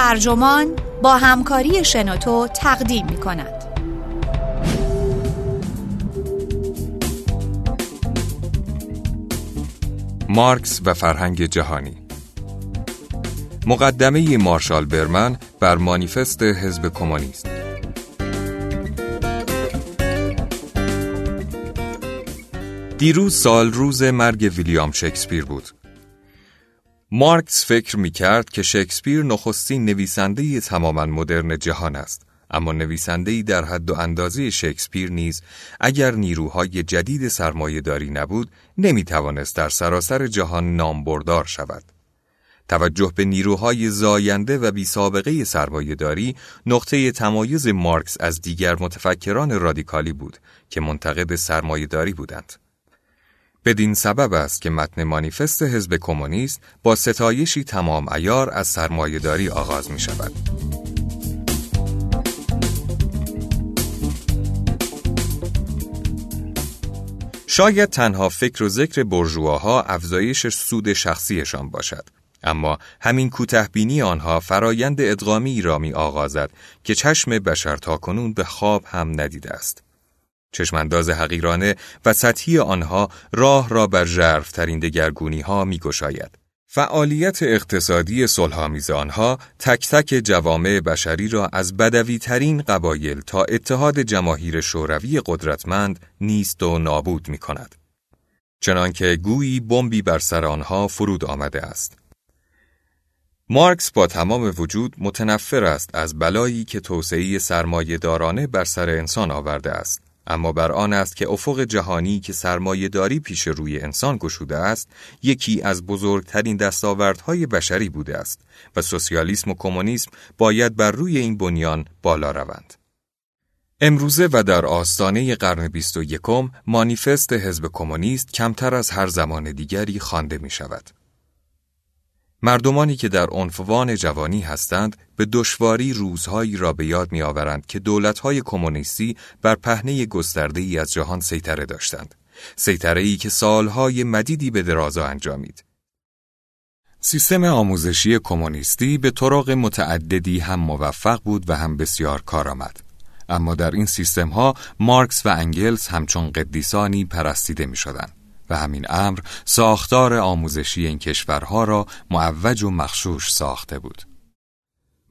ترجمان با همکاری شنوتو تقدیم می کند. مارکس و فرهنگ جهانی مقدمه مارشال برمن بر مانیفست حزب کمونیست دیروز سال روز مرگ ویلیام شکسپیر بود. مارکس فکر می کرد که شکسپیر نخستین نویسنده تماما مدرن جهان است. اما نویسنده‌ای در حد و اندازه شکسپیر نیز اگر نیروهای جدید سرمایه داری نبود نمی توانست در سراسر جهان نامبردار شود. توجه به نیروهای زاینده و بی سابقه سرمایه داری نقطه تمایز مارکس از دیگر متفکران رادیکالی بود که منتقد سرمایه داری بودند. بدین سبب است که متن مانیفست حزب کمونیست با ستایشی تمام ایار از سرمایهداری آغاز می شود. شاید تنها فکر و ذکر برجواها افزایش سود شخصیشان باشد. اما همین کوتهبینی آنها فرایند ادغامی را می آغازد که چشم بشر تا کنون به خواب هم ندیده است. چشمانداز حقیرانه و سطحی آنها راه را بر ژرفترین دگرگونی ها می گشاید. فعالیت اقتصادی صلحآمیز آنها تک تک جوامع بشری را از بدوی ترین قبایل تا اتحاد جماهیر شوروی قدرتمند نیست و نابود می کند. چنانکه گویی بمبی بر سر آنها فرود آمده است. مارکس با تمام وجود متنفر است از بلایی که توسعه سرمایه دارانه بر سر انسان آورده است. اما بر آن است که افق جهانی که سرمایه داری پیش روی انسان گشوده است یکی از بزرگترین دستاوردهای بشری بوده است و سوسیالیسم و کمونیسم باید بر روی این بنیان بالا روند. امروزه و در آستانه قرن بیست و یکم مانیفست حزب کمونیست کمتر از هر زمان دیگری خوانده می شود. مردمانی که در عنفوان جوانی هستند به دشواری روزهایی را به یاد میآورند که دولتهای کمونیستی بر پهنه گسترده ای از جهان سیطره داشتند. سیطره ای که سالهای مدیدی به درازا انجامید. سیستم آموزشی کمونیستی به طرق متعددی هم موفق بود و هم بسیار کارآمد. اما در این سیستم ها مارکس و انگلز همچون قدیسانی پرستیده می شدند. و همین امر ساختار آموزشی این کشورها را معوج و مخشوش ساخته بود.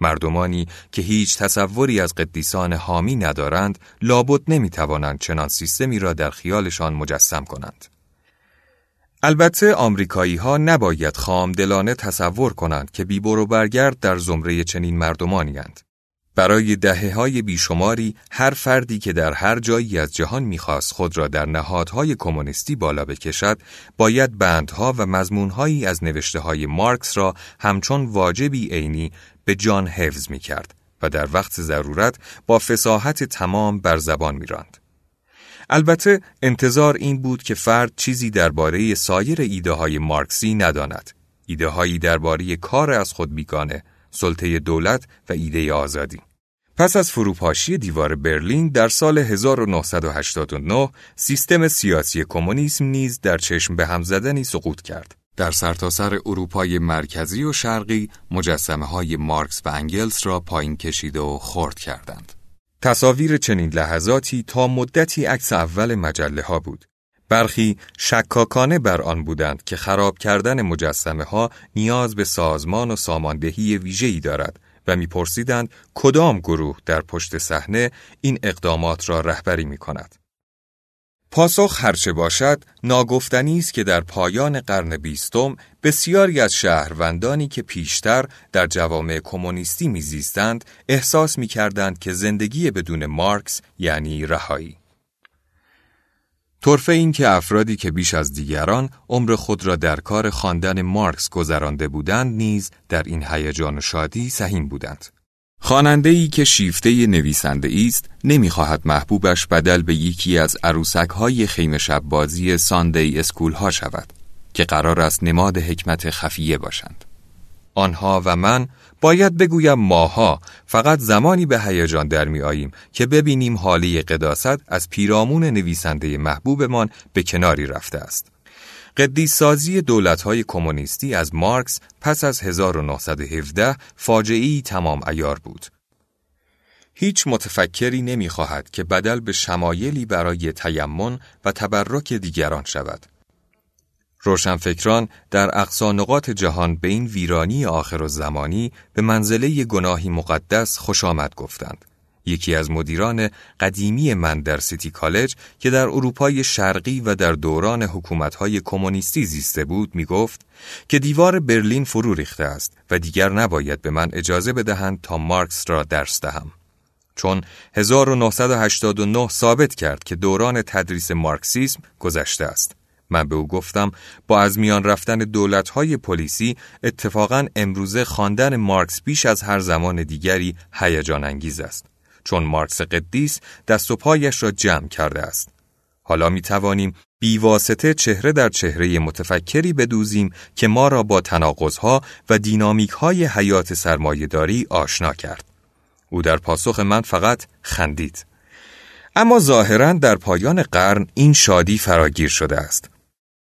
مردمانی که هیچ تصوری از قدیسان حامی ندارند لابد نمی‌توانند چنان سیستمی را در خیالشان مجسم کنند. البته آمریکایی ها نباید خام دلانه تصور کنند که بی برو برگرد در زمره چنین مردمانی هند. برای دهه های بیشماری هر فردی که در هر جایی از جهان می‌خواست خود را در نهادهای کمونیستی بالا بکشد باید بندها و مضمونهایی از نوشته های مارکس را همچون واجبی عینی به جان حفظ می کرد و در وقت ضرورت با فساحت تمام بر زبان می راند. البته انتظار این بود که فرد چیزی درباره سایر ایده های مارکسی نداند. ایده هایی درباره کار از خود بیگانه، سلطه دولت و ایده آزادی. پس از فروپاشی دیوار برلین در سال 1989 سیستم سیاسی کمونیسم نیز در چشم به هم زدنی سقوط کرد. در سرتاسر سر اروپای مرکزی و شرقی مجسمه های مارکس و انگلس را پایین کشیده و خرد کردند. تصاویر چنین لحظاتی تا مدتی عکس اول مجله ها بود. برخی شکاکانه بر آن بودند که خراب کردن مجسمه ها نیاز به سازمان و ساماندهی ویژه‌ای دارد و میپرسیدند کدام گروه در پشت صحنه این اقدامات را رهبری می کند. پاسخ هرچه باشد ناگفتنی است که در پایان قرن بیستم بسیاری از شهروندانی که پیشتر در جوامع کمونیستی میزیستند احساس می‌کردند که زندگی بدون مارکس یعنی رهایی طرفه این که افرادی که بیش از دیگران عمر خود را در کار خواندن مارکس گذرانده بودند نیز در این هیجان و شادی سهیم بودند. خواننده ای که شیفته نویسنده است نمی‌خواهد محبوبش بدل به یکی از عروسک های خیمه شب بازی ساندی اسکول ها شود که قرار است نماد حکمت خفیه باشند. آنها و من باید بگویم ماها فقط زمانی به هیجان در می آییم که ببینیم حالی قداست از پیرامون نویسنده محبوبمان به کناری رفته است. قدیسازی دولت‌های کمونیستی از مارکس پس از 1917 فاجعه‌ای تمام ایار بود. هیچ متفکری نمی‌خواهد که بدل به شمایلی برای تیمن و تبرک دیگران شود. روشنفکران در اقصا نقاط جهان به این ویرانی آخر و زمانی به منزله گناهی مقدس خوش آمد گفتند. یکی از مدیران قدیمی من در سیتی کالج که در اروپای شرقی و در دوران حکومتهای کمونیستی زیسته بود می گفت که دیوار برلین فرو ریخته است و دیگر نباید به من اجازه بدهند تا مارکس را درس دهم. چون 1989 ثابت کرد که دوران تدریس مارکسیسم گذشته است. من به او گفتم با از میان رفتن دولت‌های پلیسی اتفاقا امروزه خواندن مارکس بیش از هر زمان دیگری هیجان انگیز است. چون مارکس قدیس دست و پایش را جمع کرده است. حالا می توانیم بیواسطه چهره در چهره متفکری بدوزیم که ما را با تناقضها و دینامیکهای حیات سرمایهداری آشنا کرد. او در پاسخ من فقط خندید. اما ظاهرا در پایان قرن این شادی فراگیر شده است.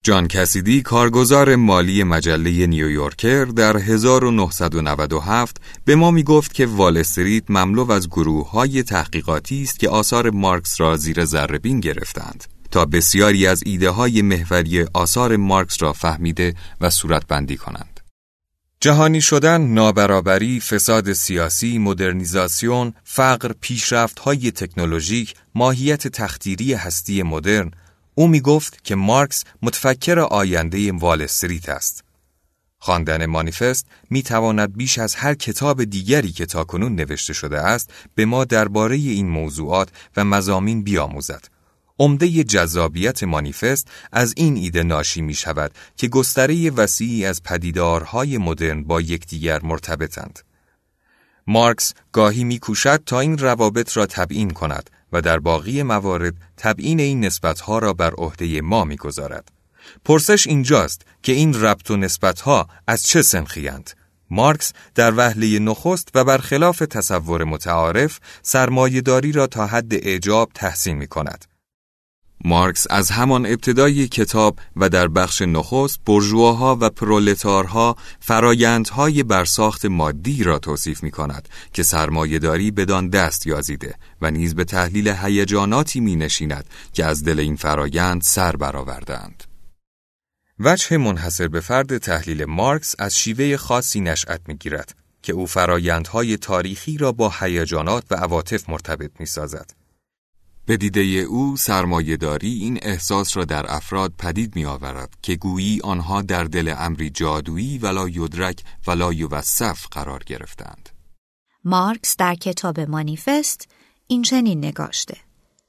جان کسیدی کارگزار مالی مجله نیویورکر در 1997 به ما می گفت که وال استریت مملو از گروه های تحقیقاتی است که آثار مارکس را زیر ذربین گرفتند تا بسیاری از ایده های محوری آثار مارکس را فهمیده و صورتبندی کنند. جهانی شدن، نابرابری، فساد سیاسی، مدرنیزاسیون، فقر، پیشرفت های تکنولوژیک، ماهیت تختیری هستی مدرن، او می گفت که مارکس متفکر آینده وال استریت است. خواندن مانیفست می تواند بیش از هر کتاب دیگری که تاکنون نوشته شده است به ما درباره این موضوعات و مزامین بیاموزد. عمده جذابیت مانیفست از این ایده ناشی می شود که گستره وسیعی از پدیدارهای مدرن با یکدیگر مرتبطند. مارکس گاهی میکوشد تا این روابط را تبیین کند و در باقی موارد تبیین این نسبتها را بر عهده ما می‌گذارد. پرسش اینجاست که این ربط و نسبتها از چه سنخیند؟ مارکس در وهله نخست و برخلاف تصور متعارف سرمایهداری را تا حد اعجاب تحسین می کند. مارکس از همان ابتدای کتاب و در بخش نخست برجواها و پرولتارها فرایندهای برساخت مادی را توصیف می کند که سرمایهداری بدان دست یازیده و نیز به تحلیل هیجاناتی می نشیند که از دل این فرایند سر برآوردند. وجه منحصر به فرد تحلیل مارکس از شیوه خاصی نشأت می گیرد که او فرایندهای تاریخی را با هیجانات و عواطف مرتبط می سازد. به دیده او سرمایهداری این احساس را در افراد پدید می آورد که گویی آنها در دل امری جادویی ولا یدرک ولا یوصف قرار گرفتند. مارکس در کتاب مانیفست این چنین نگاشته.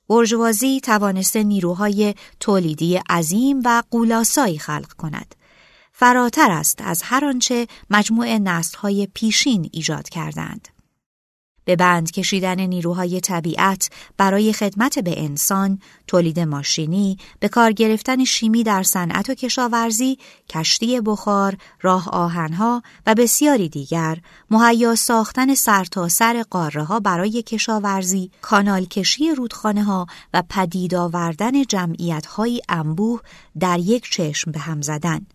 برجوازی توانسته نیروهای تولیدی عظیم و قولاسایی خلق کند. فراتر است از هر آنچه مجموع نسلهای پیشین ایجاد کردند. به بند کشیدن نیروهای طبیعت برای خدمت به انسان، تولید ماشینی، به کار گرفتن شیمی در صنعت و کشاورزی، کشتی بخار، راه آهنها و بسیاری دیگر، مهیا ساختن سرتاسر سر قاره ها برای کشاورزی، کانال کشی رودخانه ها و پدید آوردن جمعیت های انبوه در یک چشم به هم زدن.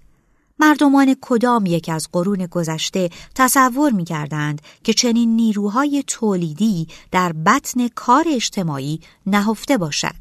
مردمان کدام یک از قرون گذشته تصور می کردند که چنین نیروهای تولیدی در بطن کار اجتماعی نهفته باشد.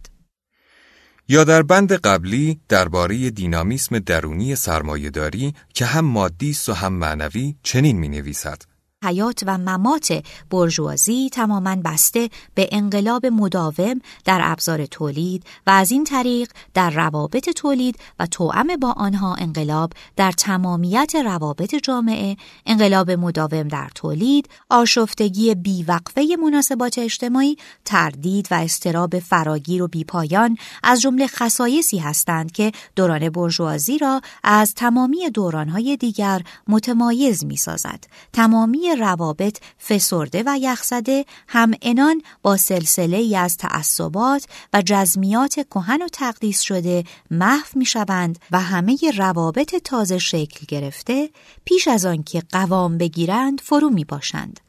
یا در بند قبلی درباره دینامیسم درونی سرمایهداری که هم مادی است و هم معنوی چنین می نویسد. حیات و ممات برجوازی تماما بسته به انقلاب مداوم در ابزار تولید و از این طریق در روابط تولید و توأم با آنها انقلاب در تمامیت روابط جامعه انقلاب مداوم در تولید آشفتگی بیوقفه مناسبات اجتماعی تردید و استراب فراگیر و بیپایان از جمله خصایصی هستند که دوران برجوازی را از تمامی دورانهای دیگر متمایز می سازد. تمامی روابط فسرده و یخزده هم انان با سلسله ای از تعصبات و جزمیات کهن و تقدیس شده محو می شوند و همه روابط تازه شکل گرفته پیش از آنکه قوام بگیرند فرو می باشند.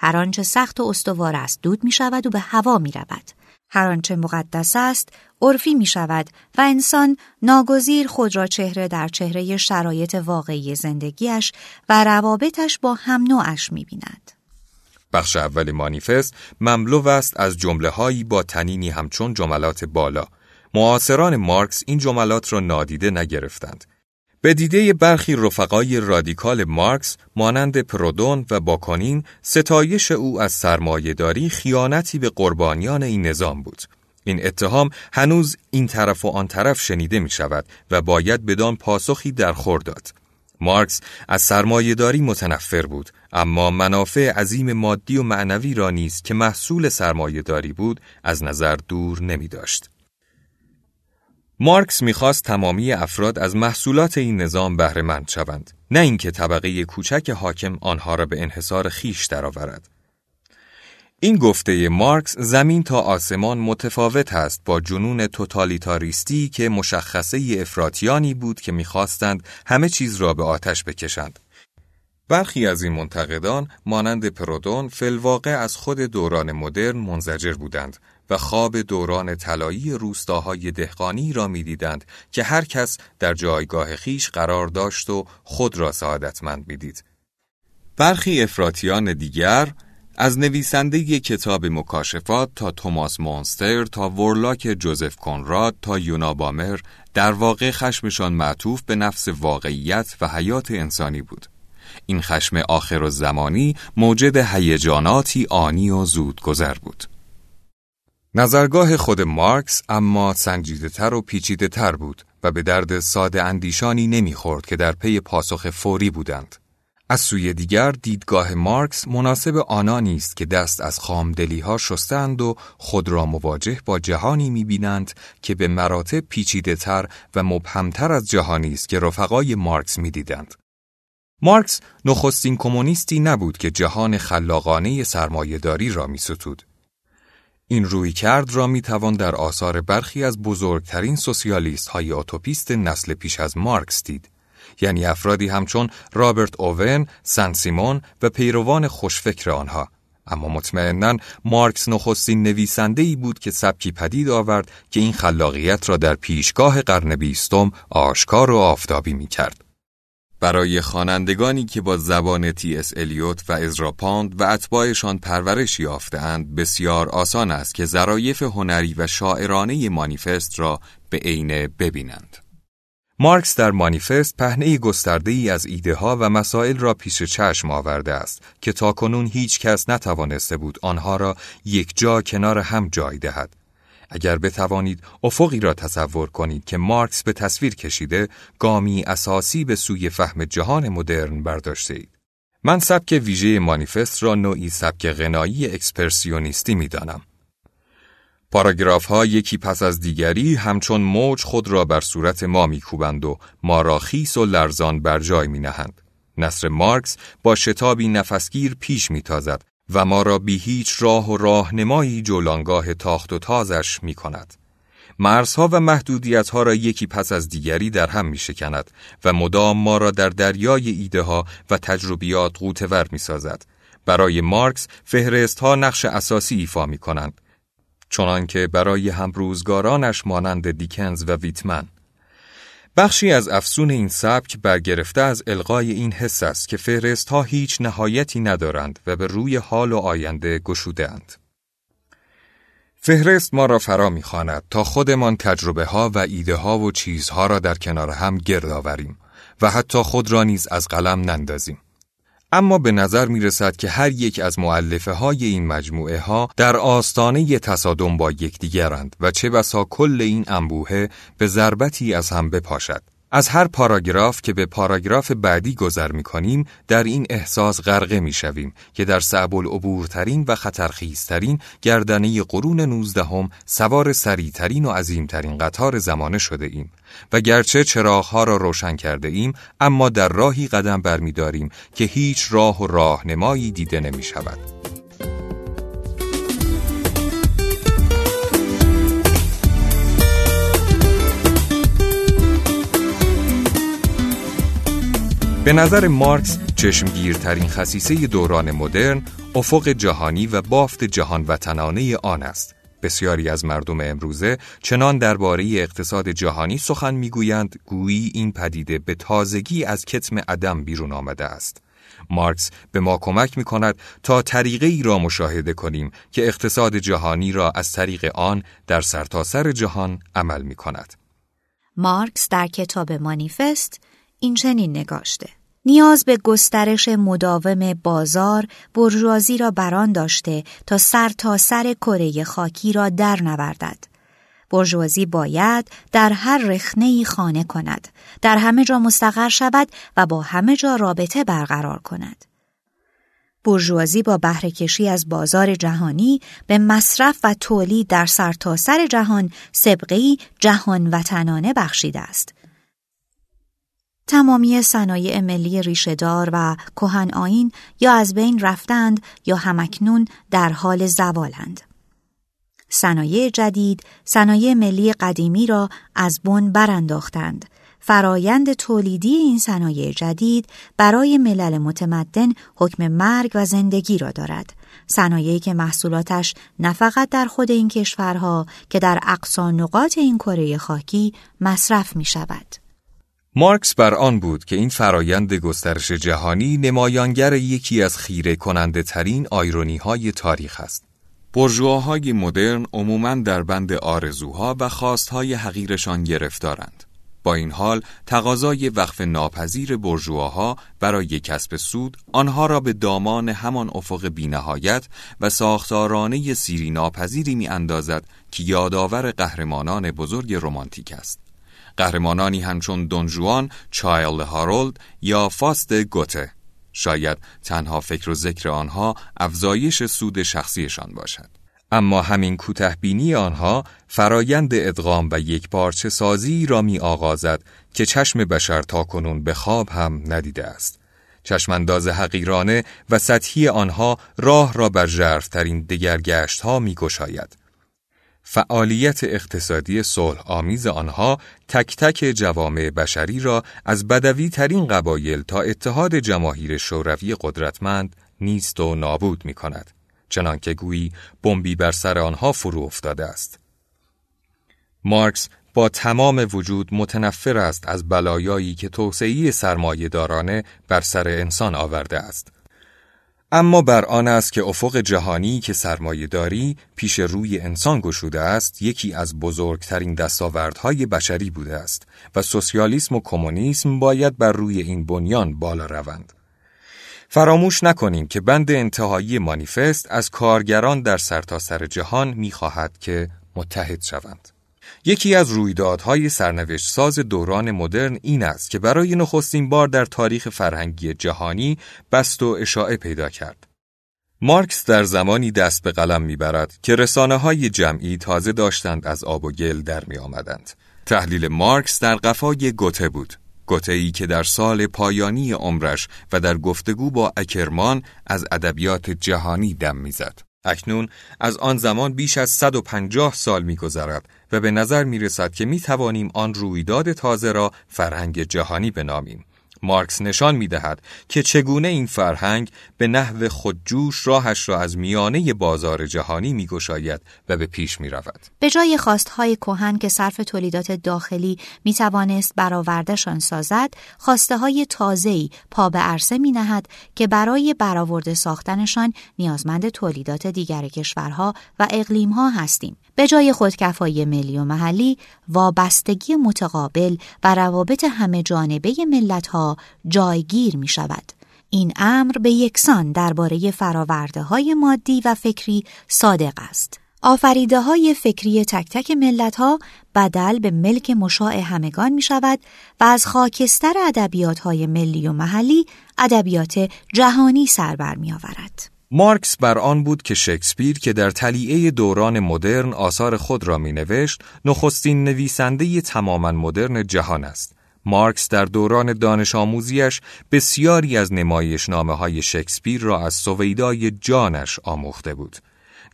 هر آنچه سخت و استوار است دود می شود و به هوا می رود. هر آنچه مقدس است عرفی می شود و انسان ناگزیر خود را چهره در چهره شرایط واقعی زندگیش و روابطش با هم نوعش می بیند. بخش اول مانیفست مملو است از جمله هایی با تنینی همچون جملات بالا. معاصران مارکس این جملات را نادیده نگرفتند. به دیده برخی رفقای رادیکال مارکس مانند پرودون و باکانین ستایش او از سرمایهداری خیانتی به قربانیان این نظام بود. این اتهام هنوز این طرف و آن طرف شنیده می شود و باید بدان پاسخی در خور داد. مارکس از سرمایهداری متنفر بود اما منافع عظیم مادی و معنوی را نیز که محصول سرمایهداری بود از نظر دور نمی داشت. مارکس می‌خواست تمامی افراد از محصولات این نظام بهره مند شوند نه اینکه طبقه کوچک حاکم آنها را به انحصار خیش درآورد این گفته مارکس زمین تا آسمان متفاوت است با جنون توتالیتاریستی که مشخصه افراتیانی بود که می‌خواستند همه چیز را به آتش بکشند. برخی از این منتقدان مانند پرودون فلواقع از خود دوران مدرن منزجر بودند و خواب دوران طلایی روستاهای دهقانی را می‌دیدند که هر کس در جایگاه خیش قرار داشت و خود را سعادتمند می‌دید. برخی افراتیان دیگر از نویسنده کتاب مکاشفات تا توماس مونستر تا ورلاک جوزف کنراد تا یونابامر در واقع خشمشان معطوف به نفس واقعیت و حیات انسانی بود. این خشم آخر و زمانی موجد هیجاناتی آنی و زود گذر بود. نظرگاه خود مارکس اما سنجیده تر و پیچیده تر بود و به درد ساده اندیشانی نمی‌خورد که در پی پاسخ فوری بودند. از سوی دیگر دیدگاه مارکس مناسب آنانی است که دست از خامدلی ها شستند و خود را مواجه با جهانی می‌بینند که به مراتب پیچیده تر و مبهمتر از جهانی است که رفقای مارکس می‌دیدند. مارکس نخستین کمونیستی نبود که جهان خلاقانه سرمایهداری را میستود. این رویکرد را می توان در آثار برخی از بزرگترین سوسیالیست های اوتوپیست نسل پیش از مارکس دید. یعنی افرادی همچون رابرت اوون، سن سیمون و پیروان خوشفکر آنها. اما مطمئنا مارکس نخستین نویسنده ای بود که سبکی پدید آورد که این خلاقیت را در پیشگاه قرن بیستم آشکار و آفتابی می کرد. برای خوانندگانی که با زبان تی اس الیوت و ازرا پاند و اتباعشان پرورش یافتهاند بسیار آسان است که ظرایف هنری و شاعرانه مانیفست را به عینه ببینند. مارکس در مانیفست پهنه گسترده ای از ایده ها و مسائل را پیش چشم آورده است که تاکنون هیچ کس نتوانسته بود آنها را یک جا کنار هم جای دهد. اگر بتوانید افقی را تصور کنید که مارکس به تصویر کشیده گامی اساسی به سوی فهم جهان مدرن برداشته اید. من سبک ویژه مانیفست را نوعی سبک غنایی اکسپرسیونیستی می دانم. پاراگراف ها یکی پس از دیگری همچون موج خود را بر صورت ما میکوبند و ما را خیس و لرزان بر جای می نهند. نصر مارکس با شتابی نفسگیر پیش میتازد و ما را بی هیچ راه و راهنمایی جولانگاه تاخت و تازش می کند. مرزها و محدودیتها را یکی پس از دیگری در هم می شکند و مدام ما را در دریای ایده ها و تجربیات غوتور می سازد. برای مارکس فهرست ها نقش اساسی ایفا می کنند. چنانکه برای همروزگارانش مانند دیکنز و ویتمن بخشی از افسون این سبک برگرفته از القای این حس است که فهرست ها هیچ نهایتی ندارند و به روی حال و آینده گشوده اند. فهرست ما را فرا می‌خواند تا خودمان تجربه ها و ایده ها و چیزها را در کنار هم گرد آوریم و حتی خود را نیز از قلم نندازیم. اما به نظر می رسد که هر یک از معلفه های این مجموعه ها در آستانه تصادم با یکدیگرند و چه بسا کل این انبوهه به ضربتی از هم بپاشد. از هر پاراگراف که به پاراگراف بعدی گذر می کنیم در این احساس غرقه می شویم که در صعب العبورترین و خطرخیزترین گردنه قرون نوزدهم سوار سریعترین و عظیمترین قطار زمانه شده ایم و گرچه چراغها را روشن کرده ایم اما در راهی قدم برمیداریم که هیچ راه و راهنمایی دیده نمی شود. به نظر مارکس چشمگیرترین خصیصه دوران مدرن افق جهانی و بافت جهان وطنانه آن است بسیاری از مردم امروزه چنان درباره اقتصاد جهانی سخن می‌گویند گویی این پدیده به تازگی از کتم عدم بیرون آمده است. مارکس به ما کمک می کند تا طریقه ای را مشاهده کنیم که اقتصاد جهانی را از طریق آن در سرتاسر سر جهان عمل می کند. مارکس در کتاب مانیفست این چنین نگاشته. نیاز به گسترش مداوم بازار برجوازی را بران داشته تا سر تا سر کره خاکی را در نوردد. برجوازی باید در هر رخنه خانه کند، در همه جا مستقر شود و با همه جا رابطه برقرار کند. برجوازی با بهرهکشی از بازار جهانی به مصرف و تولید در سرتاسر سر جهان سبقی جهان وطنانه بخشیده است. تمامی صنایع ملی ریشهدار و کهن آین یا از بین رفتند یا همکنون در حال زوالند. صنایع جدید صنایع ملی قدیمی را از بن برانداختند. فرایند تولیدی این صنایع جدید برای ملل متمدن حکم مرگ و زندگی را دارد. صنایعی که محصولاتش نه فقط در خود این کشورها که در اقصا نقاط این کره خاکی مصرف می شود. مارکس بر آن بود که این فرایند گسترش جهانی نمایانگر یکی از خیره کننده ترین آیرونی های تاریخ است. برجواهای مدرن عموماً در بند آرزوها و خواستهای حقیرشان گرفتارند. با این حال تقاضای وقف ناپذیر برجواها برای کسب سود آنها را به دامان همان افق بینهایت و ساختارانه سیری ناپذیری می اندازد که یادآور قهرمانان بزرگ رمانتیک است. قهرمانانی همچون دونجوان، چایل هارولد یا فاست گوته شاید تنها فکر و ذکر آنها افزایش سود شخصیشان باشد. اما همین کوتهبینی آنها فرایند ادغام و یک پارچه سازی را می آغازد که چشم بشر تا کنون به خواب هم ندیده است. چشمانداز حقیرانه و سطحی آنها راه را بر ژرفترین دگرگشت ها می گشاید. فعالیت اقتصادی صلح آمیز آنها تک تک جوامع بشری را از بدوی ترین قبایل تا اتحاد جماهیر شوروی قدرتمند نیست و نابود می کند. چنانکه گویی بمبی بر سر آنها فرو افتاده است. مارکس با تمام وجود متنفر است از بلایایی که توسعه سرمایه دارانه بر سر انسان آورده است اما بر آن است که افق جهانی که سرمایه داری پیش روی انسان گشوده است یکی از بزرگترین دستاوردهای بشری بوده است و سوسیالیسم و کمونیسم باید بر روی این بنیان بالا روند. فراموش نکنیم که بند انتهایی مانیفست از کارگران در سرتاسر سر جهان می‌خواهد که متحد شوند. یکی از رویدادهای سرنوشت ساز دوران مدرن این است که برای نخستین بار در تاریخ فرهنگی جهانی بست و اشاعه پیدا کرد. مارکس در زمانی دست به قلم می‌برد که رسانه های جمعی تازه داشتند از آب و گل در می آمدند. تحلیل مارکس در قفای گوته بود. گوته ای که در سال پایانی عمرش و در گفتگو با اکرمان از ادبیات جهانی دم می‌زد. اکنون از آن زمان بیش از 150 سال میگذرد و به نظر می رسد که می توانیم آن رویداد تازه را فرهنگ جهانی بنامیم. مارکس نشان می دهد که چگونه این فرهنگ به نحو خودجوش راهش را از میانه بازار جهانی می گشاید و به پیش می رود. به جای خواستهای کهن که صرف تولیدات داخلی می توانست برآوردهشان سازد، خواسته های تازه‌ای پا به عرصه می نهد که برای برآورده ساختنشان نیازمند تولیدات دیگر کشورها و اقلیمها هستیم. به جای خودکفایی ملی و محلی، وابستگی متقابل و روابط همه جانبه ملتها جایگیر می شود. این امر به یکسان درباره فراورده های مادی و فکری صادق است. آفریده های فکری تک تک ملت ها بدل به ملک مشاع همگان می شود و از خاکستر ادبیات های ملی و محلی ادبیات جهانی سر بر می آورد. مارکس بر آن بود که شکسپیر که در تلیعه دوران مدرن آثار خود را می نوشت نخستین نویسنده تماما مدرن جهان است. مارکس در دوران دانش آموزیش بسیاری از نمایش نامه های شکسپیر را از سویدای جانش آموخته بود.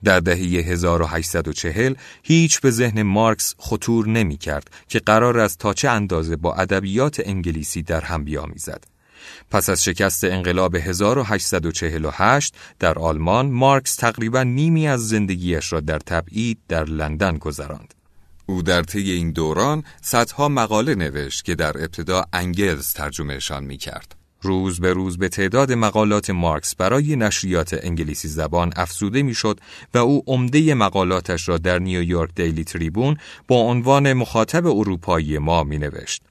در دهه 1840 هیچ به ذهن مارکس خطور نمی کرد که قرار است تا چه اندازه با ادبیات انگلیسی در هم بیامیزد. پس از شکست انقلاب 1848 در آلمان مارکس تقریبا نیمی از زندگیش را در تبعید در لندن گذراند. او در طی این دوران صدها مقاله نوشت که در ابتدا انگلز ترجمهشان می کرد. روز به روز به تعداد مقالات مارکس برای نشریات انگلیسی زبان افزوده می‌شد و او عمده مقالاتش را در نیویورک دیلی تریبون با عنوان مخاطب اروپایی ما می نوشت.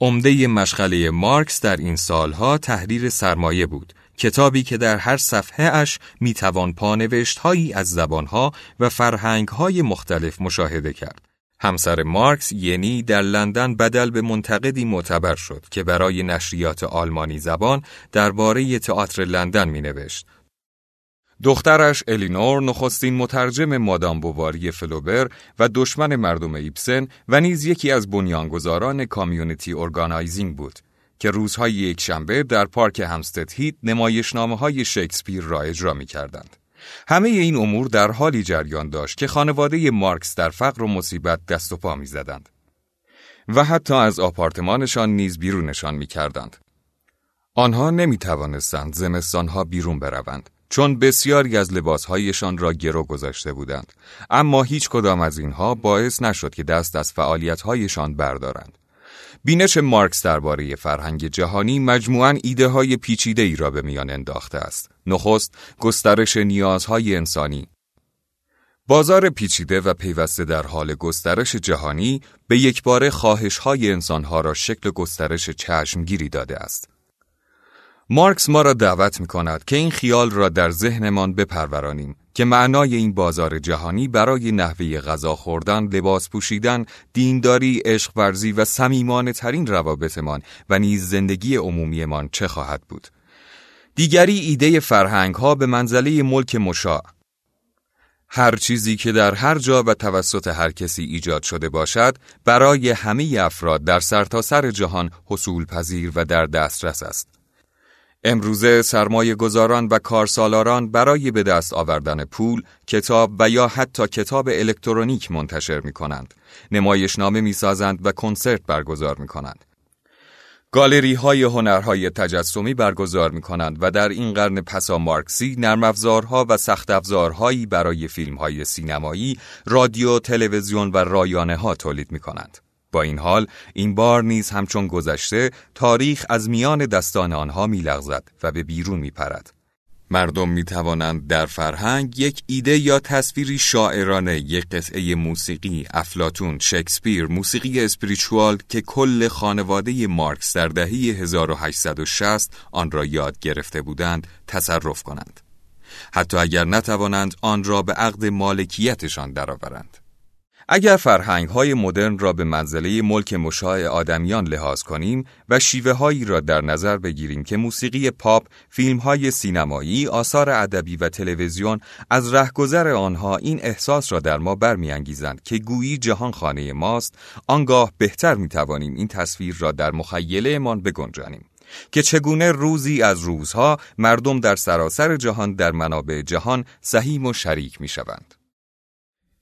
عمده مشغله مارکس در این سالها تحریر سرمایه بود کتابی که در هر صفحه اش می توان پانوشت هایی از زبانها و فرهنگ های مختلف مشاهده کرد. همسر مارکس ینی در لندن بدل به منتقدی معتبر شد که برای نشریات آلمانی زبان درباره تئاتر لندن می نوشت. دخترش الینور نخستین مترجم مادام بواری فلوبر و دشمن مردم ایبسن و نیز یکی از بنیانگذاران community organizing بود که روزهای یک شنبه در پارک همستد هیت نمایشنامه های شکسپیر را اجرا می کردند. همه این امور در حالی جریان داشت که خانواده مارکس در فقر و مصیبت دست و پا می زدند. و حتی از آپارتمانشان نیز بیرونشان می کردند. آنها نمی توانستند زمستانها بیرون بروند چون بسیاری از لباسهایشان را گرو گذاشته بودند اما هیچ کدام از اینها باعث نشد که دست از فعالیتهایشان بردارند بینش مارکس درباره فرهنگ جهانی مجموعاً ایده های پیچیده ای را به میان انداخته است. نخست گسترش نیازهای انسانی بازار پیچیده و پیوسته در حال گسترش جهانی به یک بار خواهش های انسانها را شکل گسترش چشمگیری داده است. مارکس ما را دعوت می کند که این خیال را در ذهنمان بپرورانیم که معنای این بازار جهانی برای نحوه غذا خوردن، لباس پوشیدن، دینداری، عشق ورزی و صمیمانه ترین روابطمان و نیز زندگی عمومیمان چه خواهد بود. دیگری ایده فرهنگ ها به منزله ملک مشاع هر چیزی که در هر جا و توسط هر کسی ایجاد شده باشد برای همه افراد در سرتاسر سر جهان حصول پذیر و در دسترس است. امروزه سرمایه گذاران و کارسالاران برای به دست آوردن پول، کتاب و یا حتی کتاب الکترونیک منتشر می کنند. نمایشنامه می سازند و کنسرت برگزار می کنند. گالری های هنرهای تجسمی برگزار می کنند و در این قرن پسا مارکسی نرم افزارها و سخت افزارهایی برای فیلم های سینمایی، رادیو، تلویزیون و رایانه ها تولید می کنند. با این حال این بار نیز همچون گذشته تاریخ از میان دستان آنها میلغزد و به بیرون میپرد. مردم می توانند در فرهنگ یک ایده یا تصویری شاعرانه یک قطعه موسیقی افلاتون شکسپیر موسیقی اسپریچوال که کل خانواده مارکس در دهه 1860 آن را یاد گرفته بودند تصرف کنند حتی اگر نتوانند آن را به عقد مالکیتشان درآورند اگر فرهنگ های مدرن را به منزله ملک مشاع آدمیان لحاظ کنیم و شیوه هایی را در نظر بگیریم که موسیقی پاپ، فیلم های سینمایی، آثار ادبی و تلویزیون از رهگذر آنها این احساس را در ما برمیانگیزند که گویی جهان خانه ماست، آنگاه بهتر می توانیم این تصویر را در مخیله بگنجانیم. که چگونه روزی از روزها مردم در سراسر جهان در منابع جهان سهیم و شریک می شوند.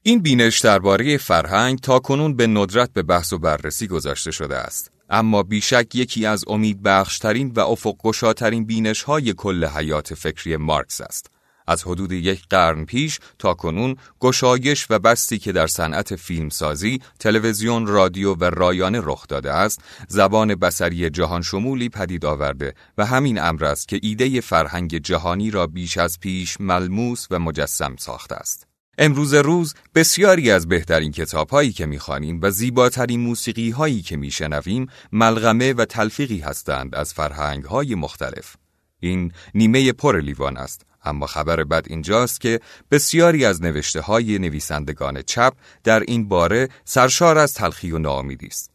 این بینش درباره فرهنگ تا کنون به ندرت به بحث و بررسی گذاشته شده است. اما بیشک یکی از امید بخشترین و افق گشاترین بینش های کل حیات فکری مارکس است. از حدود یک قرن پیش تا کنون گشایش و بستی که در صنعت فیلمسازی، تلویزیون، رادیو و رایانه رخ داده است، زبان بسری جهان شمولی پدید آورده و همین امر است که ایده فرهنگ جهانی را بیش از پیش ملموس و مجسم ساخته است. امروز روز بسیاری از بهترین کتاب هایی که می‌خوانیم و زیباترین موسیقی هایی که میشنویم ملغمه و تلفیقی هستند از فرهنگ های مختلف. این نیمه پر لیوان است اما خبر بد اینجاست که بسیاری از نوشته های نویسندگان چپ در این باره سرشار از تلخی و ناامیدی است.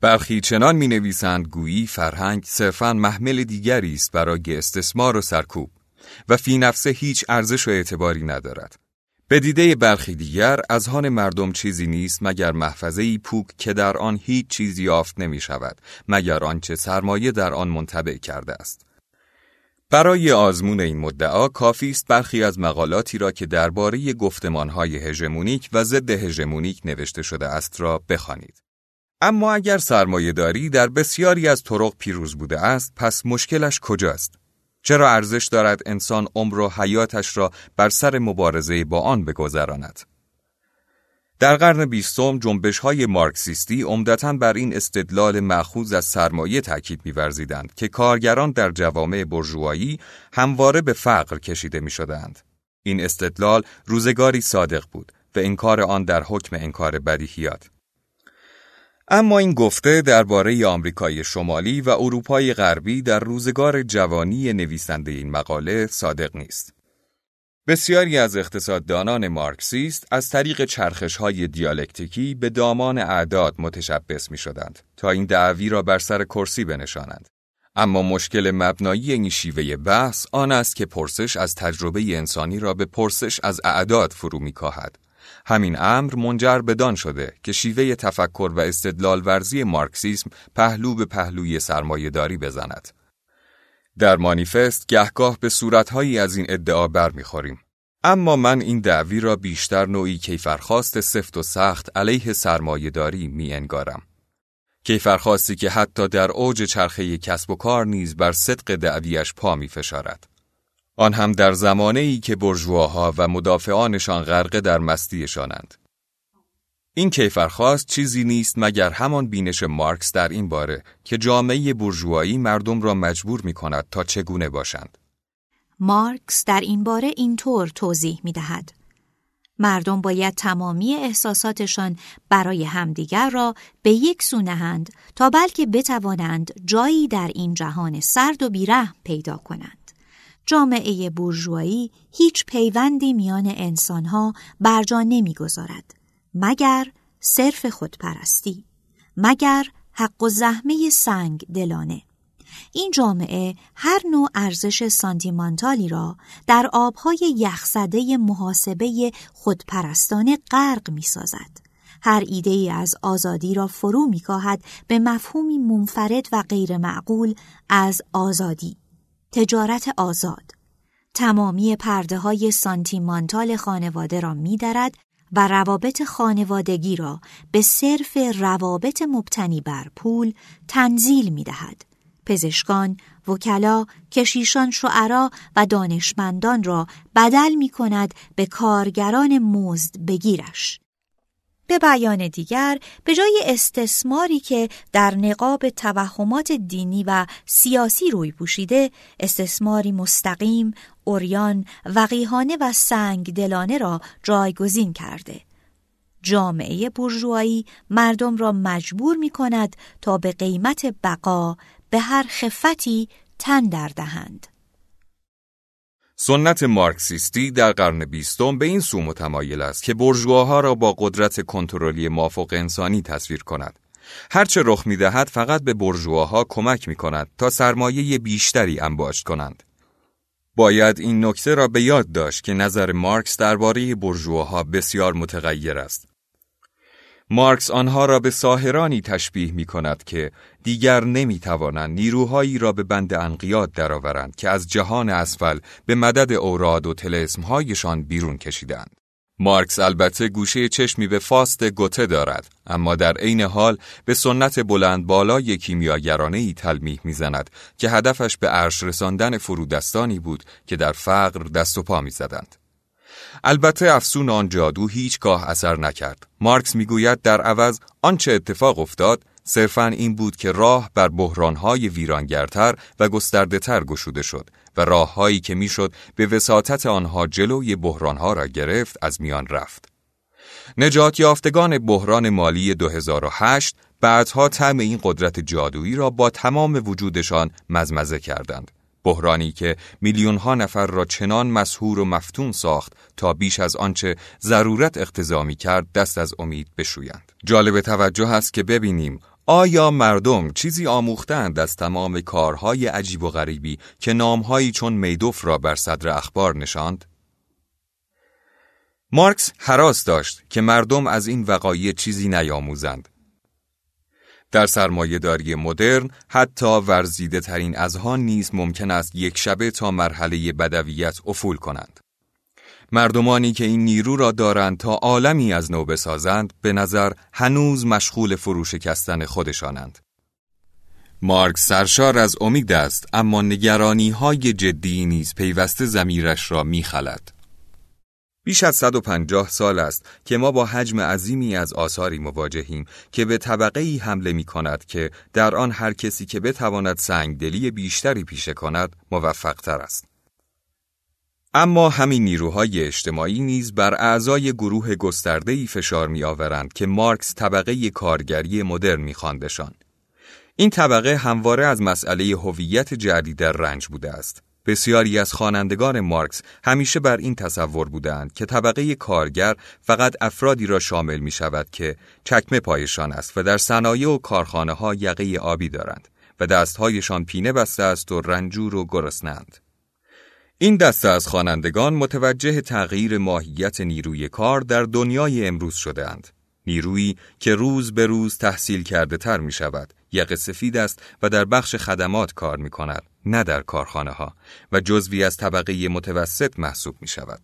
برخی چنان می نویسند گویی فرهنگ صرفا محمل دیگری است برای استثمار و سرکوب و فی نفسه هیچ ارزش و اعتباری ندارد. به دیده برخی دیگر از هان مردم چیزی نیست مگر محفظه پوک که در آن هیچ چیزی یافت نمی شود مگر آنچه سرمایه در آن منطبع کرده است. برای آزمون این مدعا کافی است برخی از مقالاتی را که درباره گفتمانهای هژمونیک و ضد هژمونیک نوشته شده است را بخوانید. اما اگر سرمایهداری در بسیاری از طرق پیروز بوده است پس مشکلش کجاست؟ چرا ارزش دارد انسان عمر و حیاتش را بر سر مبارزه با آن بگذراند؟ در قرن بیستم جنبش های مارکسیستی عمدتا بر این استدلال مأخوذ از سرمایه تاکید می‌ورزیدند که کارگران در جوامع برجوایی همواره به فقر کشیده می‌شدند. این استدلال روزگاری صادق بود و انکار آن در حکم انکار بدیهیات. اما این گفته درباره آمریکای شمالی و اروپای غربی در روزگار جوانی نویسنده این مقاله صادق نیست. بسیاری از اقتصاددانان مارکسیست از طریق چرخش های دیالکتیکی به دامان اعداد متشبس می شدند تا این دعوی را بر سر کرسی بنشانند. اما مشکل مبنایی این شیوه بحث آن است که پرسش از تجربه انسانی را به پرسش از اعداد فرو می کاهد. همین امر منجر بدان شده که شیوه تفکر و استدلال ورزی مارکسیسم پهلو به پهلوی سرمایهداری بزند. در مانیفست گهگاه به صورتهایی از این ادعا برمیخوریم. اما من این دعوی را بیشتر نوعی کیفرخواست سفت و سخت علیه سرمایهداری می انگارم. کیفرخواستی که حتی در اوج چرخه کسب و کار نیز بر صدق دعویش پا می فشارد. آن هم در زمانه ای که برجواها و مدافعانشان غرقه در مستیشانند. این کیفرخواست چیزی نیست مگر همان بینش مارکس در این باره که جامعه برجوایی مردم را مجبور می کند تا چگونه باشند. مارکس در این باره اینطور توضیح می دهد. مردم باید تمامی احساساتشان برای همدیگر را به یک سو نهند تا بلکه بتوانند جایی در این جهان سرد و بیرحم پیدا کنند. جامعه بورژوایی هیچ پیوندی میان انسانها برجا نمی‌گذارد مگر صرف خودپرستی مگر حق و زحمه سنگ دلانه این جامعه هر نوع ارزش سانتیمانتالی را در آبهای یخزده محاسبه خودپرستانه غرق می سازد. هر ایده ای از آزادی را فرو می به مفهومی منفرد و غیر معقول از آزادی. تجارت آزاد. تمامی پرده های سانتیمانتال خانواده را می و روابط خانوادگی را به صرف روابط مبتنی بر پول تنزیل می دهد. پزشکان، وکلا، کشیشان شعرا و دانشمندان را بدل می کند به کارگران مزد بگیرش. به بیان دیگر به جای استثماری که در نقاب توهمات دینی و سیاسی روی پوشیده استثماری مستقیم، اوریان، وقیهانه و سنگ دلانه را جایگزین کرده. جامعه برجوهایی مردم را مجبور می کند تا به قیمت بقا به هر خفتی تن در دهند. سنت مارکسیستی در قرن بیستم به این سو متمایل است که برجواها را با قدرت کنترلی مافوق انسانی تصویر کند. هرچه رخ می دهد فقط به برجواها کمک می کند تا سرمایه بیشتری انباشت کنند. باید این نکته را به یاد داشت که نظر مارکس درباره برجواها بسیار متغیر است. مارکس آنها را به ساهرانی تشبیه می کند که دیگر نمی توانند نیروهایی را به بند انقیاد درآورند که از جهان اسفل به مدد اوراد و تلسمهایشان بیرون کشیدند. مارکس البته گوشه چشمی به فاست گوته دارد اما در عین حال به سنت بلند بالای کیمیاگرانه ای تلمیح می‌زند که هدفش به عرش رساندن فرودستانی بود که در فقر دست و پا می‌زدند. البته افسون آن جادو هیچگاه اثر نکرد. مارکس می‌گوید در عوض آنچه اتفاق افتاد صرفا این بود که راه بر بحرانهای ویرانگرتر و گستردهتر گشوده شد و راههایی که می‌شد به وساطت آنها جلوی بحرانها را گرفت از میان رفت. نجات یافتگان بحران مالی 2008 بعدها طعم این قدرت جادویی را با تمام وجودشان مزمزه کردند. بحرانی که میلیون ها نفر را چنان مسهور و مفتون ساخت تا بیش از آنچه ضرورت اقتضا کرد دست از امید بشویند. جالب توجه است که ببینیم آیا مردم چیزی آموختند از تمام کارهای عجیب و غریبی که نامهایی چون میدوف را بر صدر اخبار نشاند؟ مارکس حراس داشت که مردم از این وقایع چیزی نیاموزند در سرمایهداری مدرن حتی ورزیده ترین اذهان نیز ممکن است یک شبه تا مرحله بدویت افول کنند. مردمانی که این نیرو را دارند تا عالمی از نو بسازند به نظر هنوز مشغول فروشکستن خودشانند. مارکس سرشار از امید است اما نگرانی های جدی نیز پیوسته زمیرش را میخلد. بیش از 150 سال است که ما با حجم عظیمی از آثاری مواجهیم که به طبقه ای حمله می کند که در آن هر کسی که بتواند سنگدلی بیشتری پیشه کند موفق تر است. اما همین نیروهای اجتماعی نیز بر اعضای گروه گسترده‌ای فشار میآورند که مارکس طبقه کارگری مدرن می‌خواندشان. این طبقه همواره از مسئله هویت جدید در رنج بوده است. بسیاری از خوانندگان مارکس همیشه بر این تصور بودند که طبقه کارگر فقط افرادی را شامل می شود که چکمه پایشان است و در صنایع و کارخانه ها یقه آبی دارند و دستهایشان پینه بسته است و رنجور و گرسنند. این دسته از خوانندگان متوجه تغییر ماهیت نیروی کار در دنیای امروز شدهاند. نیرویی که روز به روز تحصیل کرده تر می شود، یق سفید است و در بخش خدمات کار می کند، نه در کارخانه ها و جزوی از طبقه متوسط محسوب می شود.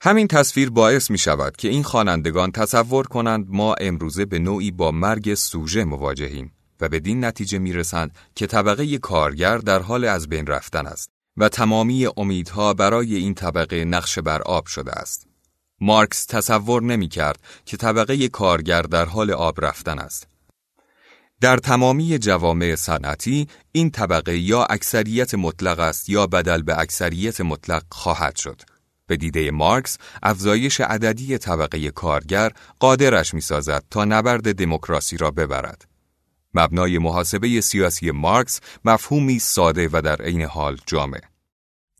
همین تصویر باعث می شود که این خوانندگان تصور کنند ما امروزه به نوعی با مرگ سوژه مواجهیم و بدین نتیجه می رسند که طبقه کارگر در حال از بین رفتن است و تمامی امیدها برای این طبقه نقش بر آب شده است. مارکس تصور نمی کرد که طبقه کارگر در حال آب رفتن است. در تمامی جوامع صنعتی این طبقه یا اکثریت مطلق است یا بدل به اکثریت مطلق خواهد شد. به دیده مارکس افزایش عددی طبقه کارگر قادرش می‌سازد تا نبرد دموکراسی را ببرد. مبنای محاسبه سیاسی مارکس مفهومی ساده و در عین حال جامع.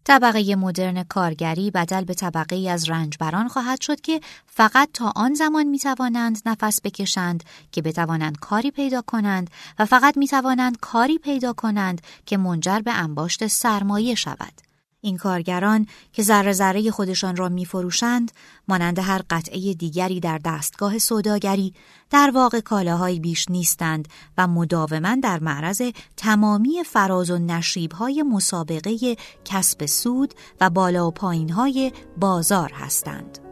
طبقه مدرن کارگری بدل به طبقه از رنجبران خواهد شد که فقط تا آن زمان می توانند نفس بکشند که بتوانند کاری پیدا کنند و فقط می توانند کاری پیدا کنند که منجر به انباشت سرمایه شود. این کارگران که ذره ذره خودشان را می فروشند مانند هر قطعه دیگری در دستگاه سوداگری در واقع کالاهایی بیش نیستند و مداوما در معرض تمامی فراز و نشیبهای مسابقه کسب سود و بالا و پایینهای بازار هستند.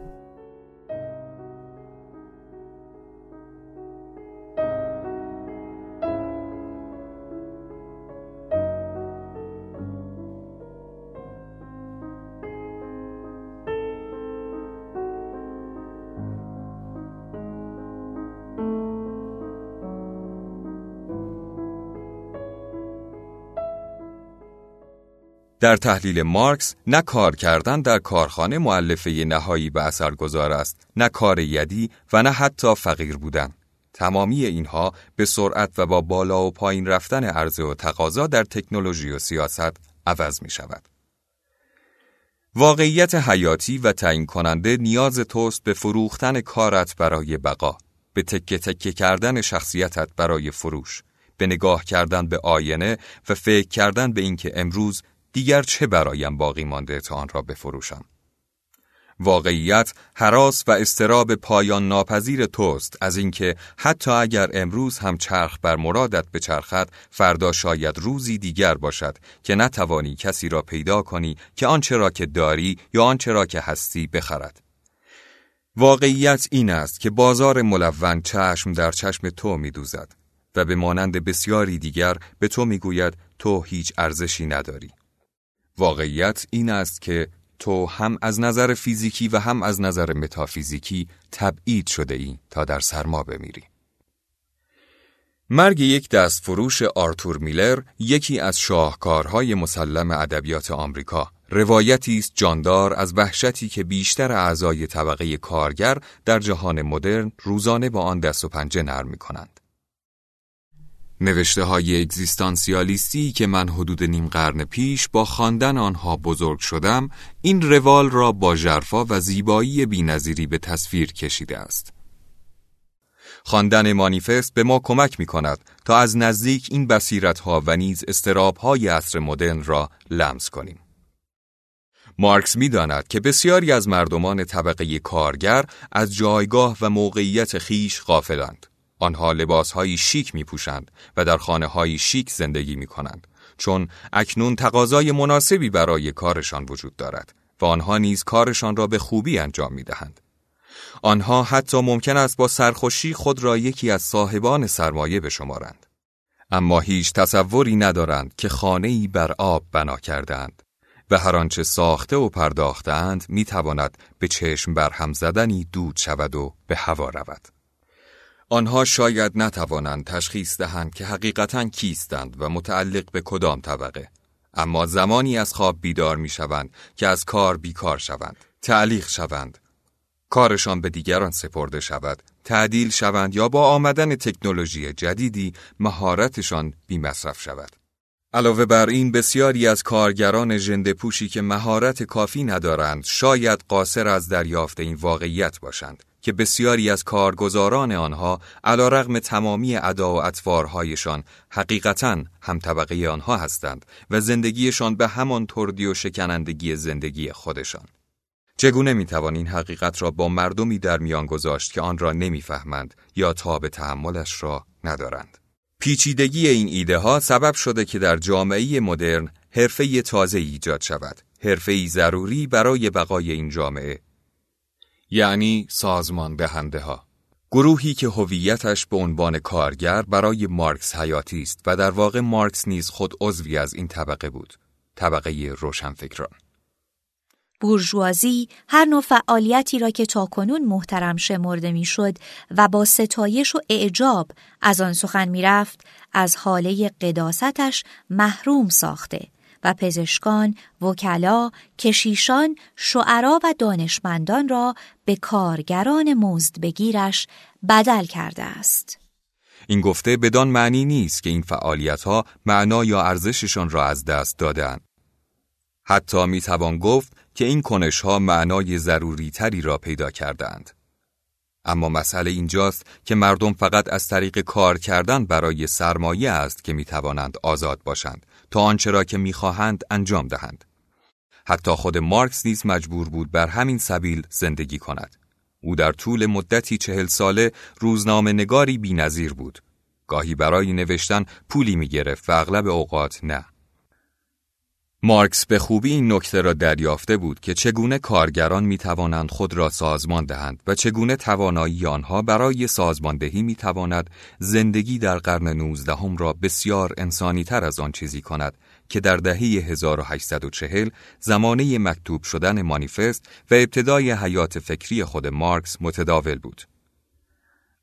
در تحلیل مارکس نه کار کردن در کارخانه معلفه نهایی به اثر گذار است نه کار یدی و نه حتی فقیر بودن تمامی اینها به سرعت و با بالا و پایین رفتن عرضه و تقاضا در تکنولوژی و سیاست عوض می شود. واقعیت حیاتی و تعیین کننده نیاز توست به فروختن کارت برای بقا، به تکه تکه کردن شخصیتت برای فروش، به نگاه کردن به آینه و فکر کردن به اینکه امروز دیگر چه برایم باقی مانده تا آن را بفروشم؟ واقعیت حراس و استراب پایان ناپذیر توست از اینکه حتی اگر امروز هم چرخ بر مرادت بچرخد فردا شاید روزی دیگر باشد که نتوانی کسی را پیدا کنی که آنچه را که داری یا آنچه را که هستی بخرد. واقعیت این است که بازار ملون چشم در چشم تو میدوزد و به مانند بسیاری دیگر به تو می‌گوید تو هیچ ارزشی نداری. واقعیت این است که تو هم از نظر فیزیکی و هم از نظر متافیزیکی تبعید شده ای تا در سرما بمیری. مرگ یک دست فروش آرتور میلر یکی از شاهکارهای مسلم ادبیات آمریکا روایتی است جاندار از وحشتی که بیشتر اعضای طبقه کارگر در جهان مدرن روزانه با آن دست و پنجه نرم می کنند. نوشته های اگزیستانسیالیستی که من حدود نیم قرن پیش با خواندن آنها بزرگ شدم این روال را با جرفا و زیبایی بینظیری به تصویر کشیده است. خواندن مانیفست به ما کمک می کند تا از نزدیک این بصیرت ها و نیز استراب های عصر مدرن را لمس کنیم. مارکس می‌داند که بسیاری از مردمان طبقه کارگر از جایگاه و موقعیت خیش غافلند. آنها لباسهایی شیک می پوشند و در خانه های شیک زندگی می کنند چون اکنون تقاضای مناسبی برای کارشان وجود دارد و آنها نیز کارشان را به خوبی انجام می دهند. آنها حتی ممکن است با سرخوشی خود را یکی از صاحبان سرمایه بشمارند. اما هیچ تصوری ندارند که خانه‌ای بر آب بنا کردند و هر آنچه ساخته و پرداختند می تواند به چشم برهم زدنی دود شود و به هوا رود. آنها شاید نتوانند تشخیص دهند که حقیقتا کیستند و متعلق به کدام طبقه. اما زمانی از خواب بیدار می شوند که از کار بیکار شوند تعلیق شوند. کارشان به دیگران سپرده شود تعدیل شوند یا با آمدن تکنولوژی جدیدی مهارتشان مصرف شود. علاوه بر این بسیاری از کارگران ژنده پوشی که مهارت کافی ندارند شاید قاصر از دریافت این واقعیت باشند. که بسیاری از کارگزاران آنها علا رغم تمامی ادا و اطوارهایشان حقیقتا هم طبقه آنها هستند و زندگیشان به همان تردی و شکنندگی زندگی خودشان. چگونه می‌توان این حقیقت را با مردمی در میان گذاشت که آن را نمی‌فهمند یا تاب تحملش را ندارند؟ پیچیدگی این ایده ها سبب شده که در جامعه مدرن حرفه تازه ایجاد شود، حرفه ضروری برای بقای این جامعه یعنی سازمان دهنده ها. گروهی که هویتش به عنوان کارگر برای مارکس حیاتی است و در واقع مارکس نیز خود عضوی از این طبقه بود. طبقه روشنفکران. بورژوازی هر نوع فعالیتی را که تاکنون محترم شمرده می‌شد و با ستایش و اعجاب از آن سخن می‌رفت از حاله قداستش محروم ساخته و پزشکان، وکلا، کشیشان، شعرا و دانشمندان را به کارگران مزد بگیرش بدل کرده است. این گفته بدان معنی نیست که این فعالیت ها معنا یا ارزششان را از دست دادن. حتی می توان گفت که این کنش ها معنای ضروری تری را پیدا کردند. اما مسئله اینجاست که مردم فقط از طریق کار کردن برای سرمایه است که می توانند آزاد باشند تا آنچه را که می‌خواهند انجام دهند. حتی خود مارکس نیز مجبور بود بر همین سبیل زندگی کند. او در طول مدتی چهل ساله روزنامه نگاری بی نظیر بود. گاهی برای نوشتن پولی می گرفت و اغلب اوقات نه. مارکس به خوبی این نکته را دریافته بود که چگونه کارگران می توانند خود را سازمان دهند و چگونه توانایی آنها برای سازماندهی می تواند زندگی در قرن نوزدهم را بسیار انسانی تر از آن چیزی کند که در دهه 1840 زمانه مکتوب شدن مانیفست و ابتدای حیات فکری خود مارکس متداول بود.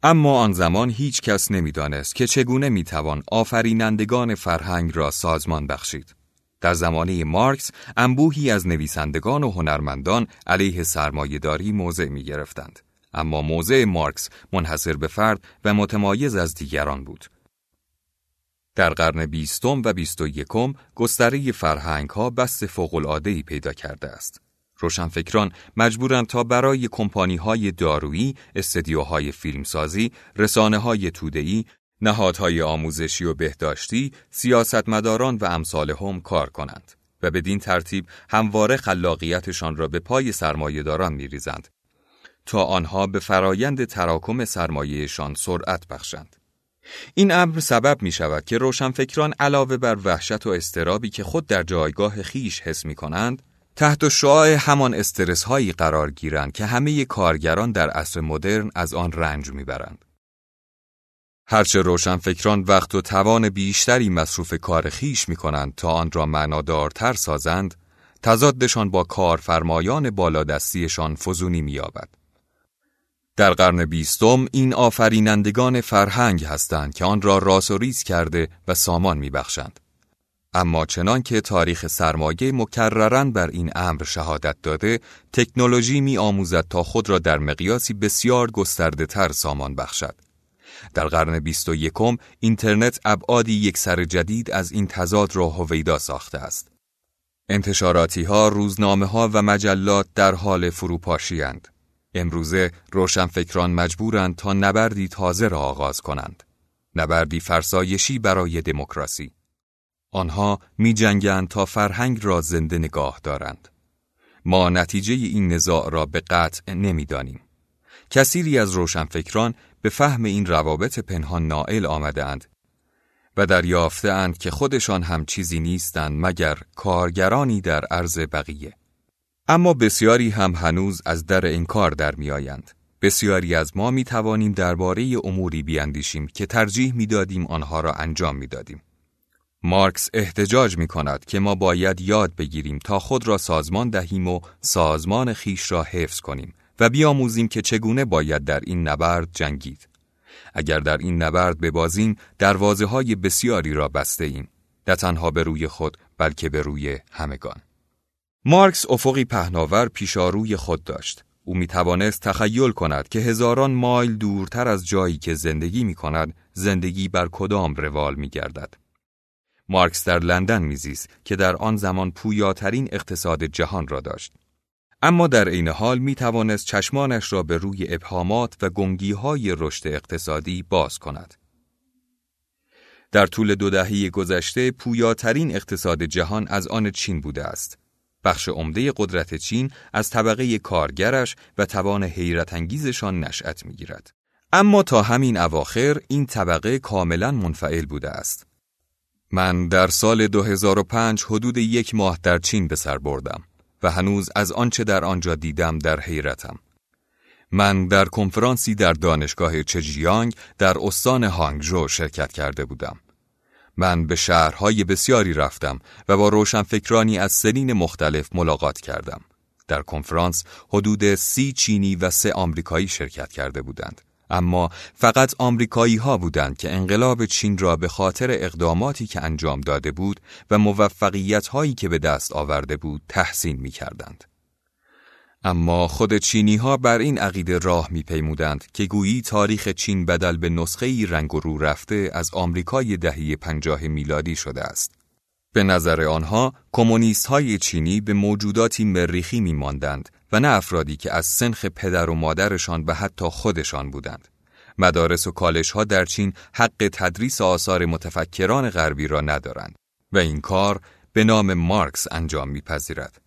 اما آن زمان هیچ کس نمی‌دانست که چگونه می‌توان آفرینندگان فرهنگ را سازمان بخشید. در زمانه مارکس انبوهی از نویسندگان و هنرمندان علیه سرمایهداری موضع می گرفتند. اما موضع مارکس منحصر به فرد و متمایز از دیگران بود. در قرن بیستم و بیست و یکم گستره فرهنگ ها بست پیدا کرده است. روشنفکران مجبورند تا برای کمپانی های دارویی، استدیوهای فیلمسازی، رسانه های توده‌ای نهادهای آموزشی و بهداشتی، سیاستمداران و امثال هم کار کنند و بدین ترتیب همواره خلاقیتشان را به پای سرمایهداران میریزند تا آنها به فرایند تراکم سرمایهشان سرعت بخشند. این امر سبب می شود که روشنفکران علاوه بر وحشت و استرابی که خود در جایگاه خیش حس می کنند، تحت شعاع همان استرس هایی قرار گیرند که همه کارگران در عصر مدرن از آن رنج می‌برند. هرچه روشنفکران وقت و توان بیشتری مصروف کار خیش می کنند تا آن را معنادارتر سازند، تضادشان با کارفرمایان بالادستیشان فزونی می‌یابد. در قرن بیستم این آفرینندگان فرهنگ هستند که آن را راس و ریز کرده و سامان میبخشند. اما چنان که تاریخ سرمایه مکررن بر این امر شهادت داده، تکنولوژی می آموزد تا خود را در مقیاسی بسیار گسترده تر سامان بخشد. در قرن بیست و یکم اینترنت ابعادی یک سر جدید از این تضاد را هویدا ساخته است. انتشاراتی ها، روزنامه ها و مجلات در حال فروپاشی اند. امروزه روشنفکران مجبورند تا نبردی تازه را آغاز کنند. نبردی فرسایشی برای دموکراسی. آنها می جنگند تا فرهنگ را زنده نگاه دارند. ما نتیجه این نزاع را به قطع نمی‌دانیم. کثیری از روشنفکران به فهم این روابط پنهان نائل آمدند و دریافته اند که خودشان هم چیزی نیستند مگر کارگرانی در عرض بقیه. اما بسیاری هم هنوز از در این کار در میآیند. بسیاری از ما می توانیم درباره اموری بیاندیشیم که ترجیح می دادیم آنها را انجام می دادیم. مارکس احتجاج می کند که ما باید یاد بگیریم تا خود را سازمان دهیم و سازمان خیش را حفظ کنیم و بیاموزیم که چگونه باید در این نبرد جنگید. اگر در این نبرد ببازیم دروازه های بسیاری را بسته ایم. نه تنها به روی خود بلکه به روی همگان. مارکس افقی پهناور پیشاروی خود داشت. او می توانست تخیل کند که هزاران مایل دورتر از جایی که زندگی می کند زندگی بر کدام روال می گردد. مارکس در لندن میزیست که در آن زمان پویاترین اقتصاد جهان را داشت. اما در عین حال می توانست چشمانش را به روی ابهامات و گنگی های رشد اقتصادی باز کند. در طول دو دهه گذشته پویاترین اقتصاد جهان از آن چین بوده است. بخش عمده قدرت چین از طبقه کارگرش و توان حیرت انگیزشان نشأت می‌گیرد. اما تا همین اواخر این طبقه کاملا منفعل بوده است. من در سال 2005 حدود یک ماه در چین به سر بردم و هنوز از آنچه در آنجا دیدم در حیرتم. من در کنفرانسی در دانشگاه چجیانگ در استان هانگژو شرکت کرده بودم. من به شهرهای بسیاری رفتم و با روشنفکرانی از سنین مختلف ملاقات کردم. در کنفرانس حدود سی چینی و سه آمریکایی شرکت کرده بودند. اما فقط آمریکایی ها بودند که انقلاب چین را به خاطر اقداماتی که انجام داده بود و موفقیت هایی که به دست آورده بود تحسین می کردند. اما خود چینی ها بر این عقیده راه پیمودند که گویی تاریخ چین بدل به نسخه ای رنگ و رو رفته از آمریکای دهه پنجاه میلادی شده است. به نظر آنها کمونیست های چینی به موجوداتی مریخی می ماندند و نه افرادی که از سنخ پدر و مادرشان و حتی خودشان بودند. مدارس و کالش ها در چین حق تدریس آثار متفکران غربی را ندارند و این کار به نام مارکس انجام میپذیرد.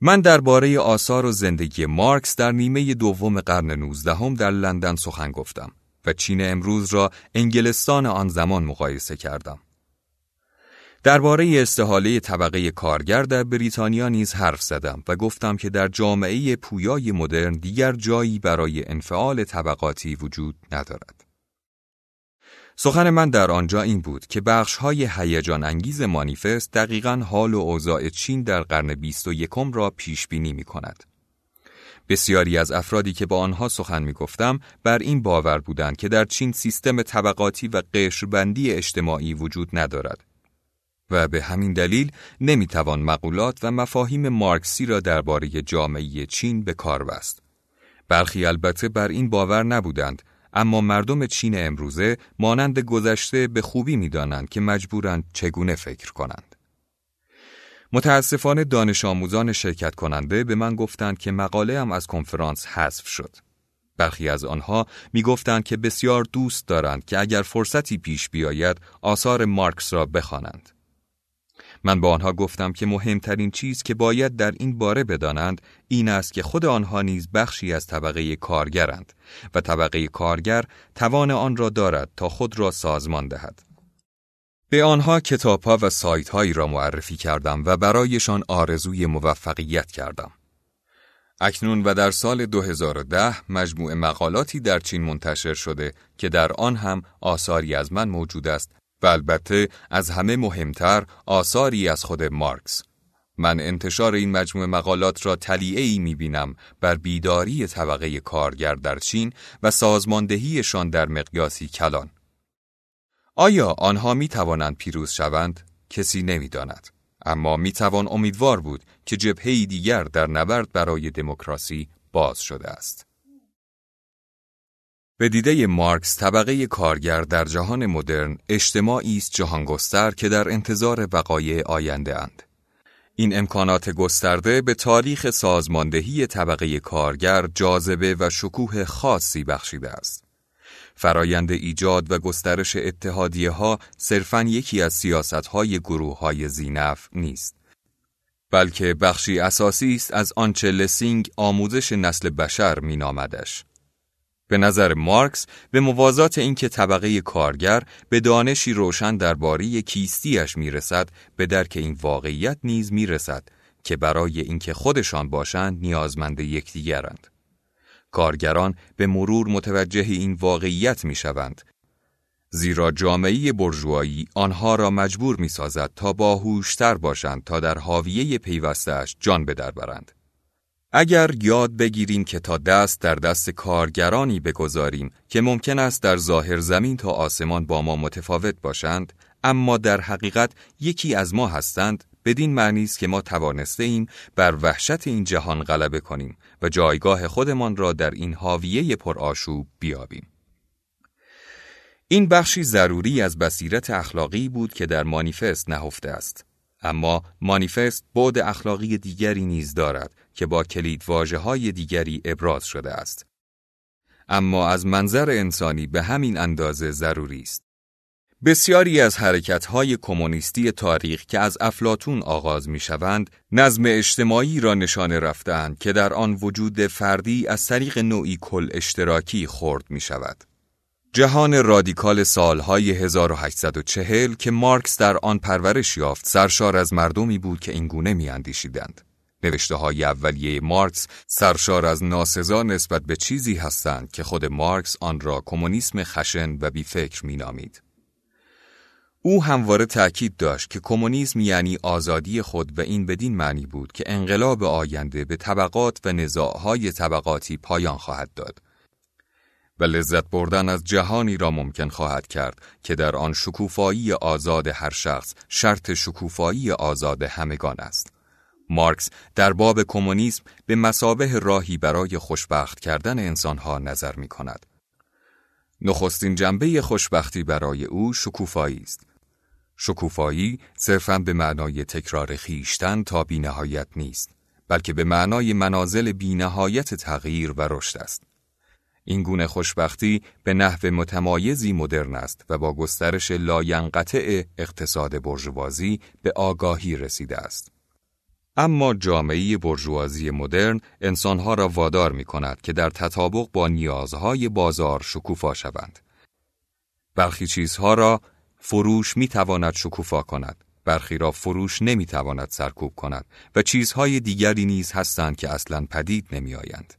من درباره آثار و زندگی مارکس در نیمه دوم قرن نوزدهم در لندن سخن گفتم و چین امروز را انگلستان آن زمان مقایسه کردم. درباره استحاله طبقه کارگر در بریتانیا نیز حرف زدم و گفتم که در جامعه پویای مدرن دیگر جایی برای انفعال طبقاتی وجود ندارد. سخن من در آنجا این بود که بخش های هیجان انگیز مانیفست دقیقا حال و اوضاع چین در قرن بیست و یکم را پیش بینی می کند. بسیاری از افرادی که با آنها سخن می گفتم بر این باور بودند که در چین سیستم طبقاتی و قشربندی اجتماعی وجود ندارد و به همین دلیل نمی‌توان مقولات و مفاهیم مارکسی را درباره جامعه چین به کار بست. برخی البته بر این باور نبودند اما مردم چین امروزه مانند گذشته به خوبی می‌دانند که مجبورند چگونه فکر کنند. متاسفانه دانش آموزان شرکت کننده به من گفتند که مقاله هم از کنفرانس حذف شد. برخی از آنها می گفتند که بسیار دوست دارند که اگر فرصتی پیش بیاید آثار مارکس را بخوانند. من با آنها گفتم که مهمترین چیز که باید در این باره بدانند این است که خود آنها نیز بخشی از طبقه کارگرند و طبقه کارگر توان آن را دارد تا خود را سازمان دهد. به آنها کتاب ها و سایت هایی را معرفی کردم و برایشان آرزوی موفقیت کردم. اکنون و در سال 2010 مجموع مقالاتی در چین منتشر شده که در آن هم آثاری از من موجود است و البته از همه مهمتر آثاری از خود مارکس. من انتشار این مجموع مقالات را تلیعه ای می بینم بر بیداری طبقه کارگر در چین و سازماندهیشان در مقیاسی کلان. آیا آنها می توانند پیروز شوند؟ کسی نمی داند. اما می توان امیدوار بود که جبهه دیگر در نبرد برای دموکراسی باز شده است. به دیده مارکس طبقه کارگر در جهان مدرن اجتماعی است جهانگستر که در انتظار وقایع آینده اند. این امکانات گسترده به تاریخ سازماندهی طبقه کارگر جاذبه و شکوه خاصی بخشیده است. فرایند ایجاد و گسترش اتحادیه ها صرفاً یکی از سیاست های گروه های زینف نیست. بلکه بخشی اساسی است از آنچه لسینگ آموزش نسل بشر مینامدش. به نظر مارکس به موازات اینکه طبقه کارگر به دانشی روشن درباره کیستیش می‌رسد به درک این واقعیت نیز می‌رسد که برای اینکه خودشان باشند نیازمند یکدیگرند. کارگران به مرور متوجه این واقعیت می شوند زیرا جامعه برجوایی آنها را مجبور می سازد تا باهوشتر باشند تا در حاویه پیوستش جان به در برند. اگر یاد بگیریم که تا دست در دست کارگرانی بگذاریم که ممکن است در ظاهر زمین تا آسمان با ما متفاوت باشند اما در حقیقت یکی از ما هستند بدین معنی است که ما توانسته ایم بر وحشت این جهان غلبه کنیم و جایگاه خودمان را در این حاویه پرآشوب بیابیم. این بخشی ضروری از بصیرت اخلاقی بود که در مانیفست نهفته است. اما مانیفست بعد اخلاقی دیگری نیز دارد که با کلید های دیگری ابراز شده است. اما از منظر انسانی به همین اندازه ضروری است. بسیاری از حرکت‌های کمونیستی تاریخ که از افلاتون آغاز می‌شوند، نظم اجتماعی را نشانه رفتند که در آن وجود فردی از طریق نوعی کل اشتراکی خورد می شود. جهان رادیکال سالهای 1840 که مارکس در آن پرورش یافت سرشار از مردمی بود که اینگونه میاندیشیدند. نوشته های اولیه مارکس سرشار از ناسزا نسبت به چیزی هستند که خود مارکس آن را کمونیسم خشن و بیفکر مینامید. او همواره تأکید داشت که کمونیسم یعنی آزادی خود و این بدین معنی بود که انقلاب آینده به طبقات و نزاعهای طبقاتی پایان خواهد داد و لذت بردن از جهانی را ممکن خواهد کرد که در آن شکوفایی آزاد هر شخص شرط شکوفایی آزاد همگان است. مارکس در باب کمونیسم به مسابه راهی برای خوشبخت کردن انسانها نظر می کند. نخستین جنبه خوشبختی برای او شکوفایی است. شکوفایی صرفا به معنای تکرار خیشتن تا بینهایت نیست، بلکه به معنای منازل بینهایت تغییر و رشد است. این گونه خوشبختی به نحو متمایزی مدرن است و با گسترش لاینقطع اقتصاد برجوازی به آگاهی رسیده است. اما جامعه برجوازی مدرن انسانها را وادار می کند که در تطابق با نیازهای بازار شکوفا شوند. برخی چیزها را فروش می تواند شکوفا کند، برخی را فروش نمی تواند سرکوب کند و چیزهای دیگری نیز هستند که اصلا پدید نمی آیند.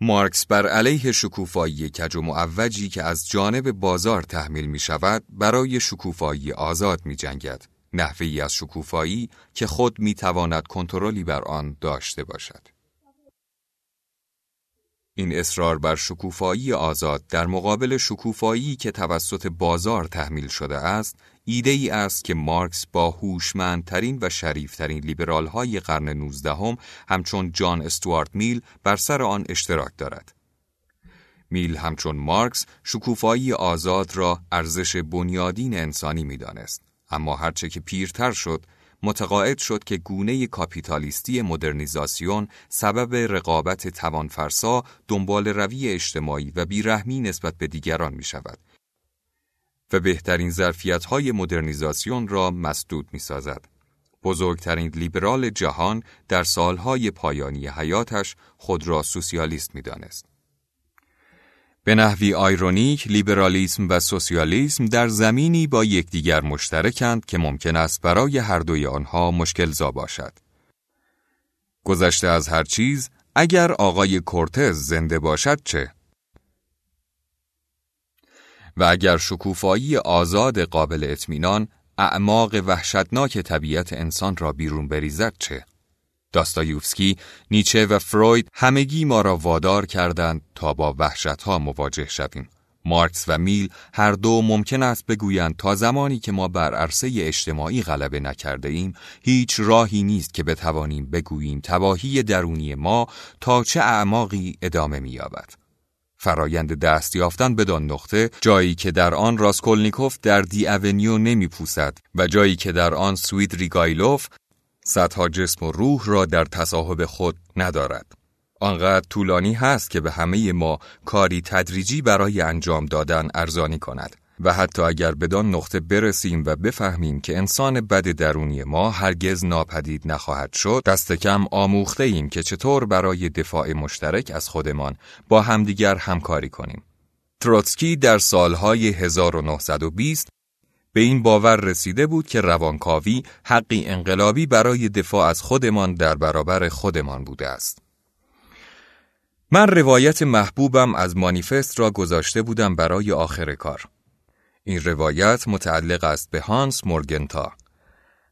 مارکس بر علیه شکوفایی کج و معوجی که از جانب بازار تحمیل می شود برای شکوفایی آزاد می جنگد. نحوی از شکوفایی که خود می تواند کنترلی بر آن داشته باشد. این اصرار بر شکوفایی آزاد در مقابل شکوفایی که توسط بازار تحمیل شده است، ایده ای است که مارکس با هوشمندترین و شریفترین لیبرال های قرن نوزدهم همچون جان استوارت میل بر سر آن اشتراک دارد. میل همچون مارکس شکوفایی آزاد را ارزش بنیادین انسانی می‌دانست اما هرچه که پیرتر شد متقاعد شد که گونه کاپیتالیستی مدرنیزاسیون سبب رقابت توانفرسا دنبال روی اجتماعی و بیرحمی نسبت به دیگران می شود و بهترین ظرفیت های مدرنیزاسیون را مسدود می سازد. بزرگترین لیبرال جهان در سالهای پایانی حیاتش خود را سوسیالیست می دانست. به نحوی آیرونیک لیبرالیسم و سوسیالیسم در زمینی با یکدیگر مشترکند که ممکن است برای هر دوی آنها مشکل زا باشد. گذشته از هر چیز اگر آقای کورتز زنده باشد چه؟ و اگر شکوفایی آزاد قابل اطمینان اعماق وحشتناک طبیعت انسان را بیرون بریزد چه؟ داستایوفسکی، نیچه و فروید همگی ما را وادار کردند تا با وحشتها مواجه شویم. مارکس و میل هر دو ممکن است بگویند تا زمانی که ما بر عرصه اجتماعی غلبه نکرده ایم هیچ راهی نیست که بتوانیم بگوییم تباهی درونی ما تا چه اعماقی ادامه می‌یابد. فرایند دست یافتن بدان نقطه جایی که در آن راسکولنیکوف در دی اونیو نمی و جایی که در آن سوید ریگایلوف صدها جسم و روح را در تصاحب خود ندارد. آنقدر طولانی هست که به همه ما کاری تدریجی برای انجام دادن ارزانی کند و حتی اگر بدان نقطه برسیم و بفهمیم که انسان بد درونی ما هرگز ناپدید نخواهد شد دست کم آموخته ایم که چطور برای دفاع مشترک از خودمان با همدیگر همکاری کنیم. تروتسکی در سالهای 1920 به این باور رسیده بود که روانکاوی حقی انقلابی برای دفاع از خودمان در برابر خودمان بوده است. من روایت محبوبم از مانیفست را گذاشته بودم برای آخر کار. این روایت متعلق است به هانس مورگنتا.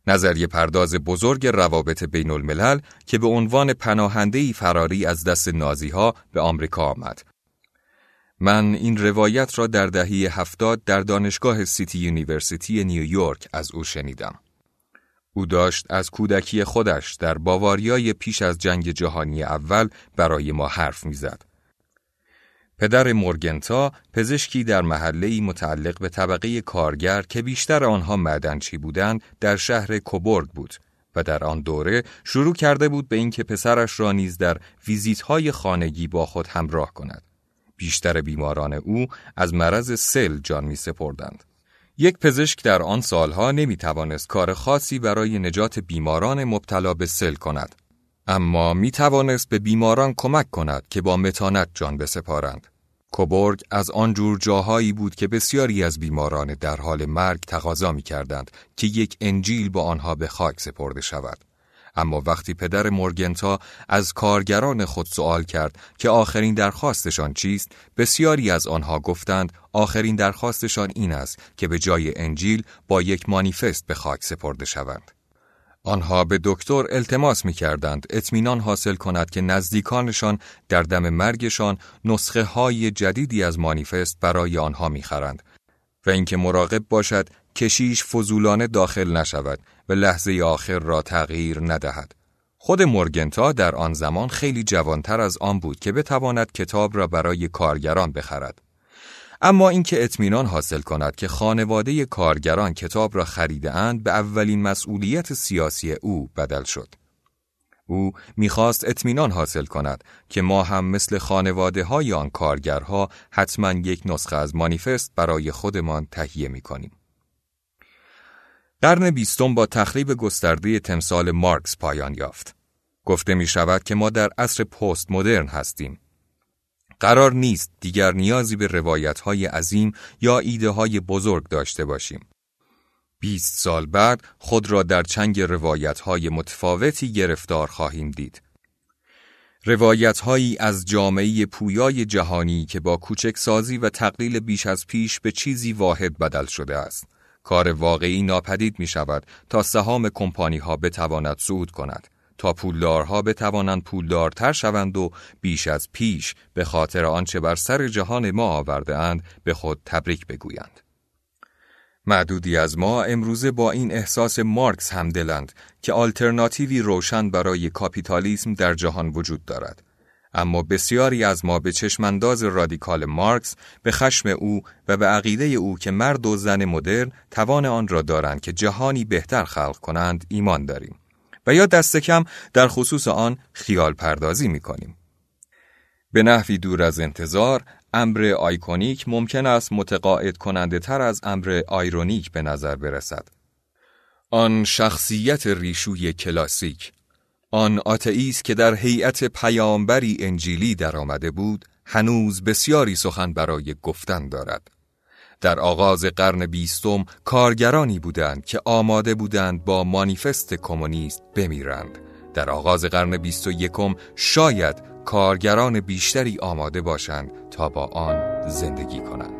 نظریه پرداز بزرگ روابط بین الملل که به عنوان پناهندهی فراری از دست نازی ها به آمریکا آمد. من این روایت را در دهه هفتاد در دانشگاه سیتی یونیورسیتی نیویورک از او شنیدم. او داشت از کودکی خودش در باواریای پیش از جنگ جهانی اول برای ما حرف می‌زد. پدر مورگنتا پزشکی در محله متعلق به طبقه کارگر که بیشتر آنها معدنچی بودند در شهر کوبورگ بود و در آن دوره شروع کرده بود به اینکه پسرش را نیز در ویزیت‌های خانگی با خود همراه کند. بیشتر بیماران او از مرض سل جان می سپردند. یک پزشک در آن سالها نمی توانست کار خاصی برای نجات بیماران مبتلا به سل کند. اما می توانست به بیماران کمک کند که با متانت جان بسپارند. کوبورگ از آنجور جاهایی بود که بسیاری از بیماران در حال مرگ تقاضا می کردند که یک انجیل با آنها به خاک سپرده شود. اما وقتی پدر مورگنتا از کارگران خود سوال کرد که آخرین درخواستشان چیست، بسیاری از آنها گفتند آخرین درخواستشان این است که به جای انجیل با یک مانیفست به خاک سپرده شوند. آنها به دکتر التماس می کردند اطمینان حاصل کند که نزدیکانشان در دم مرگشان نسخه های جدیدی از مانیفست برای آنها می خرند و اینکه مراقب باشد کشیش فضولانه داخل نشود و لحظه آخر را تغییر ندهد. خود مورگنتا در آن زمان خیلی جوانتر از آن بود که بتواند کتاب را برای کارگران بخرد. اما اینکه اطمینان حاصل کند که خانواده کارگران کتاب را خریده اند به اولین مسئولیت سیاسی او بدل شد. او می‌خواست اطمینان حاصل کند که ما هم مثل خانواده های آن کارگرها حتما یک نسخه از مانیفست برای خودمان تهیه می کنیم. قرن بیستم با تخریب گسترده تمثال مارکس پایان یافت. گفته می شود که ما در عصر پست مدرن هستیم. قرار نیست دیگر نیازی به روایت های عظیم یا ایده های بزرگ داشته باشیم. 20 سال بعد خود را در چنگ روایت های متفاوتی گرفتار خواهیم دید. روایت هایی از جامعه پویای جهانی که با کوچک سازی و تقلیل بیش از پیش به چیزی واحد بدل شده است. کار واقعی ناپدید می شود تا سهام کمپانی ها بتواند صعود کند تا پولدارها بتوانند پولدارتر شوند و بیش از پیش به خاطر آنچه بر سر جهان ما آورده اند به خود تبریک بگویند. معدودی از ما امروزه با این احساس مارکس همدلند که آلترناتیوی روشن برای کاپیتالیسم در جهان وجود دارد اما بسیاری از ما به چشمانداز رادیکال مارکس به خشم او و به عقیده او که مرد و زن مدرن توان آن را دارند که جهانی بهتر خلق کنند ایمان داریم و یا دست کم در خصوص آن خیال پردازی می کنیم. به نحوی دور از انتظار امر آیکونیک ممکن است متقاعد کننده تر از امر آیرونیک به نظر برسد. آن شخصیت ریشوی کلاسیک آن آتئیست که در هیئت پیامبری انجیلی درآمده بود هنوز بسیاری سخن برای گفتن دارد. در آغاز قرن بیستم کارگرانی بودند که آماده بودند با مانیفست کمونیست بمیرند. در آغاز قرن بیست و یکم شاید کارگران بیشتری آماده باشند تا با آن زندگی کنند.